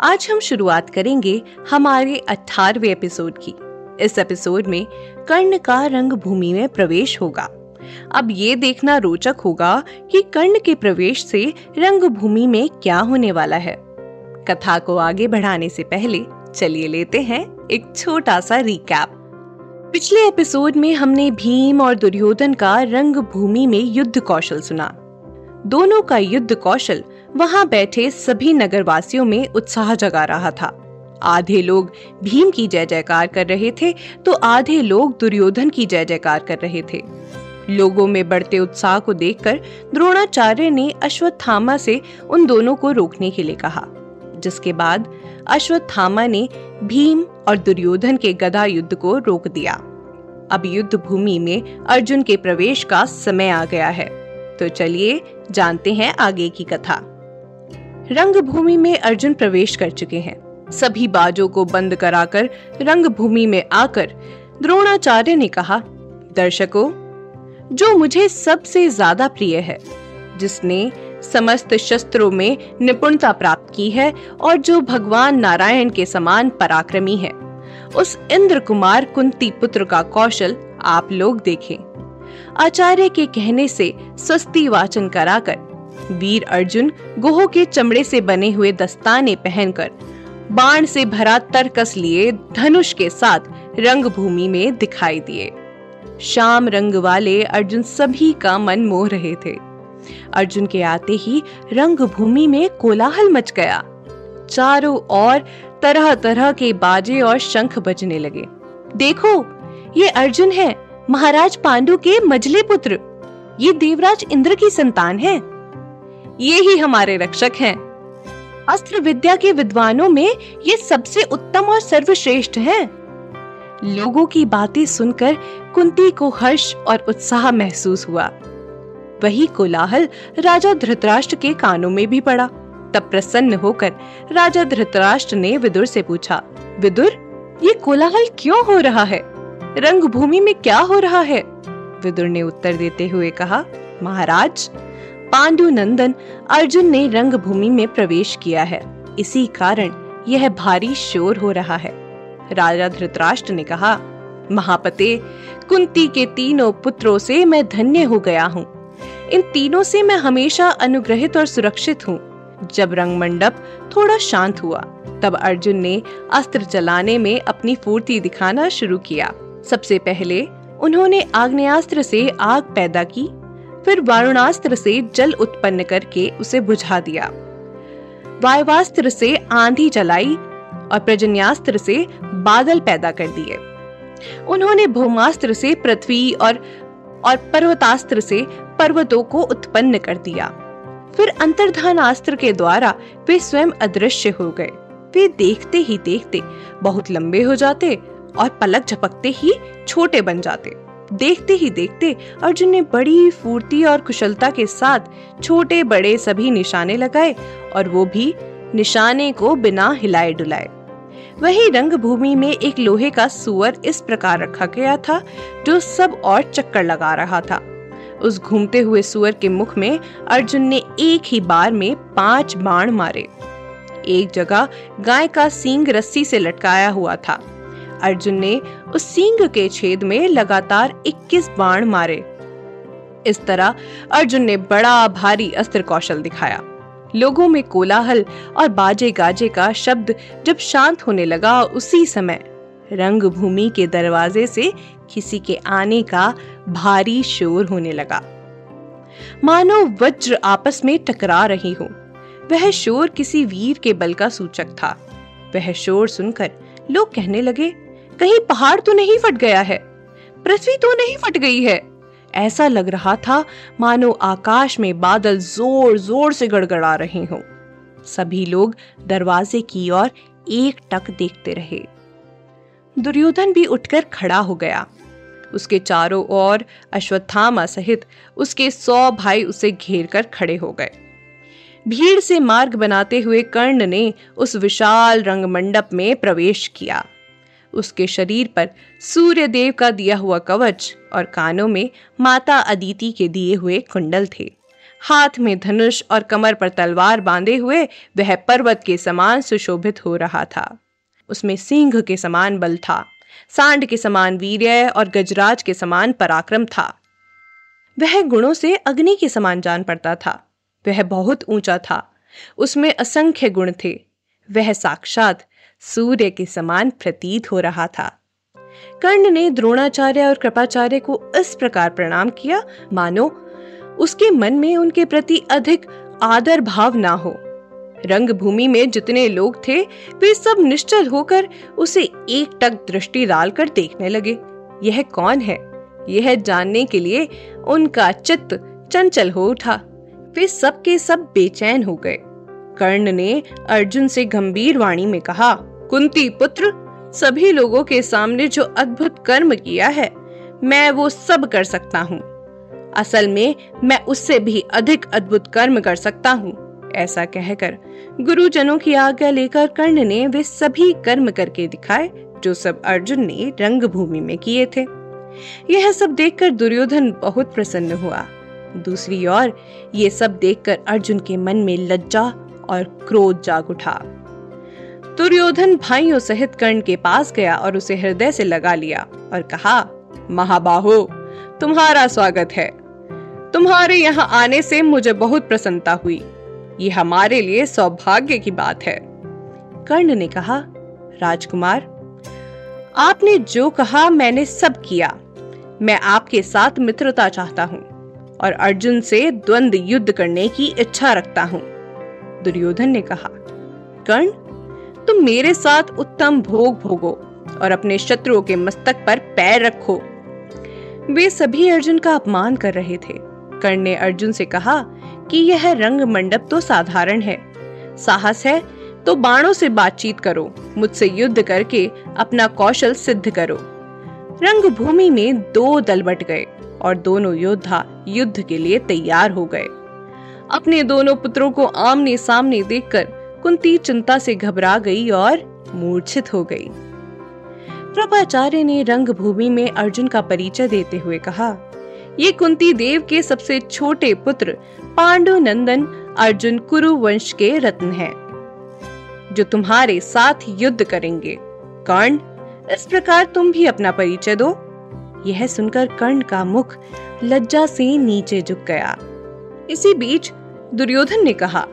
आज हम शुरुआत करेंगे हमारे अठारवे एपिसोड की। इस एपिसोड में कर्ण का रंग भूमि में प्रवेश होगा। अब ये देखना रोचक होगा कि कर्ण के प्रवेश से रंग भूमि में क्या होने वाला है। कथा को आगे बढ़ाने से पहले चलिए लेते हैं एक छोटा सा रिकैप पिछले एपिसोड में हमने भीम और दुर्योधन का रंग भूमि में युद्ध कौशल सुना। दोनों का युद्ध कौशल वहाँ बैठे सभी नगरवासियों में उत्साह जगा रहा था। आधे लोग भीम की जय जयकार कर रहे थे तो आधे लोग दुर्योधन की जय जयकार कर रहे थे। लोगों में बढ़ते उत्साह को देखकर द्रोणाचार्य ने अश्वत्थामा से उन दोनों को रोकने के लिए कहा, जिसके बाद अश्वत्थामा ने भीम और दुर्योधन के गदा युद्ध को रोक दिया। अब युद्ध भूमि में अर्जुन के प्रवेश का समय आ गया है। तो चलिए जानते हैं आगे की कथा। रंग भूमि में अर्जुन प्रवेश कर चुके हैं। सभी बाजों को बंद कराकर रंग भूमि में आकर द्रोणाचार्य ने कहा, दर्शकों, जो मुझे सबसे ज़्यादा प्रिय है, जिसने समस्त शस्त्रों में निपुणता प्राप्त की है और जो भगवान नारायण के समान पराक्रमी है, उस इंद्र कुमार कुंती पुत्र का कौशल आप लोग देखें। आचार्य के कहने से स्वस्ति वाचन कराकर वीर अर्जुन गोह के चमड़े से बने हुए दस्ताने पहनकर बाण से भरा तरकस लिए धनुष के साथ रंग भूमि में दिखाई दिए। शाम रंग वाले अर्जुन सभी का मन मोह रहे थे। अर्जुन के आते ही रंग भूमि में कोलाहल मच गया। चारों ओर तरह तरह के बाजे और शंख बजने लगे। देखो, ये अर्जुन है। महाराज पांडु के मजले पुत्र। ये देवराज इंद्र की संतान है। ये ही हमारे रक्षक हैं। अस्त्र विद्या के विद्वानों में ये सबसे उत्तम और सर्वश्रेष्ठ हैं। लोगों की बातें सुनकर कुंती को हर्ष और उत्साह महसूस हुआ। वही कोलाहल राजा धृतराष्ट्र के कानों में भी पड़ा। तब प्रसन्न होकर राजा धृतराष्ट्र ने विदुर से पूछा, विदुर, ये कोलाहल क्यों हो रहा है? रंग भूमि में क्या हो रहा है? विदुर ने उत्तर देते हुए कहा, महाराज पांडु नंदन अर्जुन ने रंग भूमि में प्रवेश किया है। इसी कारण यह भारी शोर हो रहा है। राजा धृतराष्ट्र ने कहा, महापते, कुंती के तीनों पुत्रों से मैं धन्य हो गया हूँ। इन तीनों से मैं हमेशा अनुग्रहित और सुरक्षित हूँ। जब रंग मंडप थोड़ा शांत हुआ, तब अर्जुन ने अस्त्र चलाने में अपनी फूर्ति दिखाना शुरू किया। सबसे पहले उन्होंने आग्नेयास्त्र से आग पैदा की, फिर वारुणास्त्र से जल उत्पन्न करके उसे बुझा दिया। वायवास्त्र से आंधी चलाई और प्रजन्यास्त्र से बादल पैदा कर दिए। उन्होंने भूमास्त्र से पृथ्वी और और पर्वतास्त्र से पर्वतों को उत्पन्न कर दिया। फिर अंतर्धान अस्त्र के द्वारा वे स्वयं अदृश्य हो गए। वे देखते ही देखते बहुत लंबे हो जाते और पलक झपकते ही छोटे बन जाते। देखते ही देखते अर्जुन ने बड़ी फूर्ती और कुशलता के साथ छोटे बड़े सभी निशाने लगाए और वो भी निशाने को बिना हिलाए डुलाए। वही रंग भूमि में एक लोहे का सुअर इस प्रकार रखा गया था, जो सब और चक्कर लगा रहा था। उस घूमते हुए सुअर के मुख में अर्जुन ने एक ही बार में पाँच बाण मारे। एक जगह गाय का सींग रस्सी से लटकाया हुआ था। अर्जुन ने उस सींग के छेद में लगातार 21 बाण मारे। इस तरह अर्जुन ने बड़ा भारी अस्त्र कौशल दिखाया। लोगों में कोलाहल और बाजे गाजे का शब्द जब शांत होने लगा उसी समय रंग भूमि के दरवाजे से किसी के आने का भारी शोर होने लगा। मानो वज्र आपस में टकरा रही हो। वह शोर किसी वीर के बल का सूचक था। वह शोर सुनकर लोग कहने लगे कहीं पहाड़ तो नहीं फट गया है, पृथ्वी तो नहीं फट गई है। ऐसा लग रहा था, मानो आकाश में बादल ज़ोर ज़ोर से गड़गड़ा रहे हों। सभी लोग दरवाजे की ओर एक टक देखते रहे। दुर्योधन भी उठकर खड़ा हो गया। उसके चारों ओर अश्वत्थामा सहित उसके सौ भाई उसे घेर कर खड़े हो गए। भीड़ से मार्ग बनाते हुए कर्ण ने उस विशाल रंग मंडप में प्रवेश किया। उसके शरीर पर सूर्य देव का दिया हुआ कवच और कानों में माता अदिति के दिए हुए कुंडल थे। हाथ में धनुष और कमर पर तलवार बांधे हुए वह पर्वत के समान सुशोभित हो रहा था। उसमें सिंह के समान बल था, सांड के समान वीर्य और गजराज के समान पराक्रम था। वह गुणों से अग्नि के समान जान पड़ता था। वह बहुत ऊँचा था। उसमें असंख्य गुण थे। वह साक्षात सूर्य के समान प्रतीत हो रहा था। कर्ण ने द्रोणाचार्य और कृपाचार्य को इस प्रकार प्रणाम किया, मानो उसके मन में उनके प्रति अधिक आदर भाव ना हो। रंगभूमि में जितने लोग थे, वे सब निश्चल होकर उसे एक टक दृष्टि डालकर देखने लगे। यह कौन है? यह जानने के लिए उनका चित्त चंचल हो उठा। वे सब के सब बेचैन हो गए। कर्ण ने अर्जुन से गंभीर वाणी में कहा, कुंती पुत्र, सभी लोगों के सामने जो अद्भुत कर्म किया है, मैं वो सब कर सकता हूँ। असल में मैं उससे भी अधिक अद्भुत कर्म कर सकता हूँ, ऐसा कहकर गुरुजनों की आज्ञा लेकर कर्ण ने वे सभी कर्म करके दिखाए, जो सब अर्जुन ने रंगभूमि में किए थे। यह सब देखकर दुर्योधन बहुत प्रसन्न हुआ। दूसरी ओर, ये सब देखकर अर्जुन के मन में लज्जा और क्रोध जाग उठा। दुर्योधन भाइयों सहित कर्ण के पास गया और उसे हृदय से लगा लिया और कहा, महाबाहो, तुम्हारा स्वागत है। तुम्हारे यहाँ आने से मुझे बहुत प्रसन्नता हुई। ये हमारे लिए सौभाग्य की बात है। कर्ण ने कहा, राजकुमार, आपने जो कहा मैंने सब किया। मैं आपके साथ मित्रता चाहता हूँ और अर्जुन से द्वंद युद्ध करने की इच्छा रखता हूँ। दुर्योधन ने कहा, कर्ण, तुम मेरे साथ उत्तम भोग भोगो और अपने शत्रुओं के मस्तक पर पैर रखो। वे सभी अर्जुन का अपमान कर रहे थे। कर्ण ने अर्जुन से कहा कि यह रंग मंडप तो साधारण है। साहस है तो बाणों से बातचीत करो, मुझसे युद्ध करके अपना कौशल सिद्ध करो। रंग भूमि में दो दल बट गए और दोनों योद्धा युद्ध के लिए तैयार हो गए। अपने दोनों पुत्रों को आमने सामने देखकर कुंती चिंता से घबरा गई और मूर्छित हो गई। कृपाचार्य ने रंगभूमि में अर्जुन का परिचय देते हुए कहा ये कुंती देव के सबसे छोटे पुत्र पांडु नंदन अर्जुन कुरु वंश के रत्न हैं, जो तुम्हारे साथ युद्ध करेंगे। कर्ण इस प्रकार तुम भी अपना परिचय दो। यह सुनकर कर्ण का मुख लज्जा से नीचे झुक गया। इसी बीच दुर्योधन ने कहा,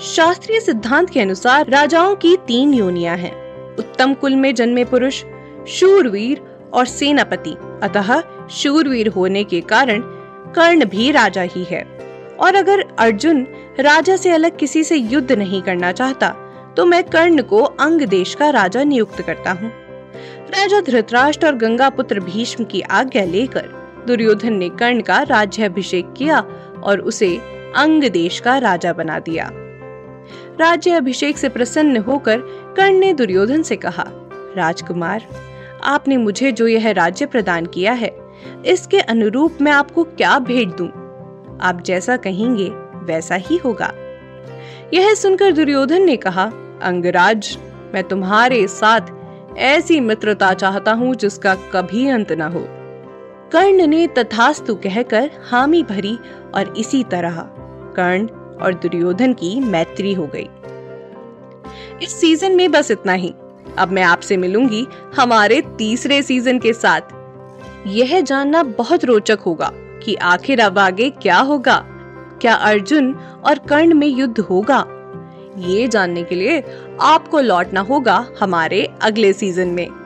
शास्त्रीय सिद्धांत के अनुसार राजाओं की तीन योनियाँ हैं। उत्तम कुल में जन्मे पुरुष, शूरवीर और सेनापति। अतः शूरवीर होने के कारण कर्ण भी राजा ही है। और अगर अर्जुन राजा से अलग किसी से युद्ध नहीं करना चाहता तो मैं कर्ण को अंग देश का राजा नियुक्त करता हूँ। राजा धृतराष्ट्र और गंगा पुत्र भीष्म की आज्ञा लेकर दुर्योधन ने कर्ण का राज्याभिषेक किया और उसे अंग देश का राजा बना दिया। राज्य अभिषेक से प्रसन्न होकर कर्ण ने दुर्योधन से कहा, राजकुमार, आपने मुझे जो यह राज्य प्रदान किया है, इसके अनुरूप मैं आपको क्या भेंट दूँ? आप जैसा कहेंगे, वैसा ही होगा। यह सुनकर दुर्योधन ने कहा, अंगराज, मैं तुम्हारे साथ ऐसी मित्रता चाहता हूँ जिसका कभी अंत न हो। कर्ण ने तथास्तु कहकर हामी भरी और इसी तरह कर्ण और दुर्योधन की मैत्री हो गई। इस सीज़न में बस इतना ही। अब मैं आपसे मिलूँगी हमारे तीसरे सीज़न के साथ। यह जानना बहुत रोचक होगा कि आखिर अब आगे क्या होगा। क्या अर्जुन और कर्ण में युद्ध होगा? ये जानने के लिए आपको लौटना होगा हमारे अगले सीज़न में।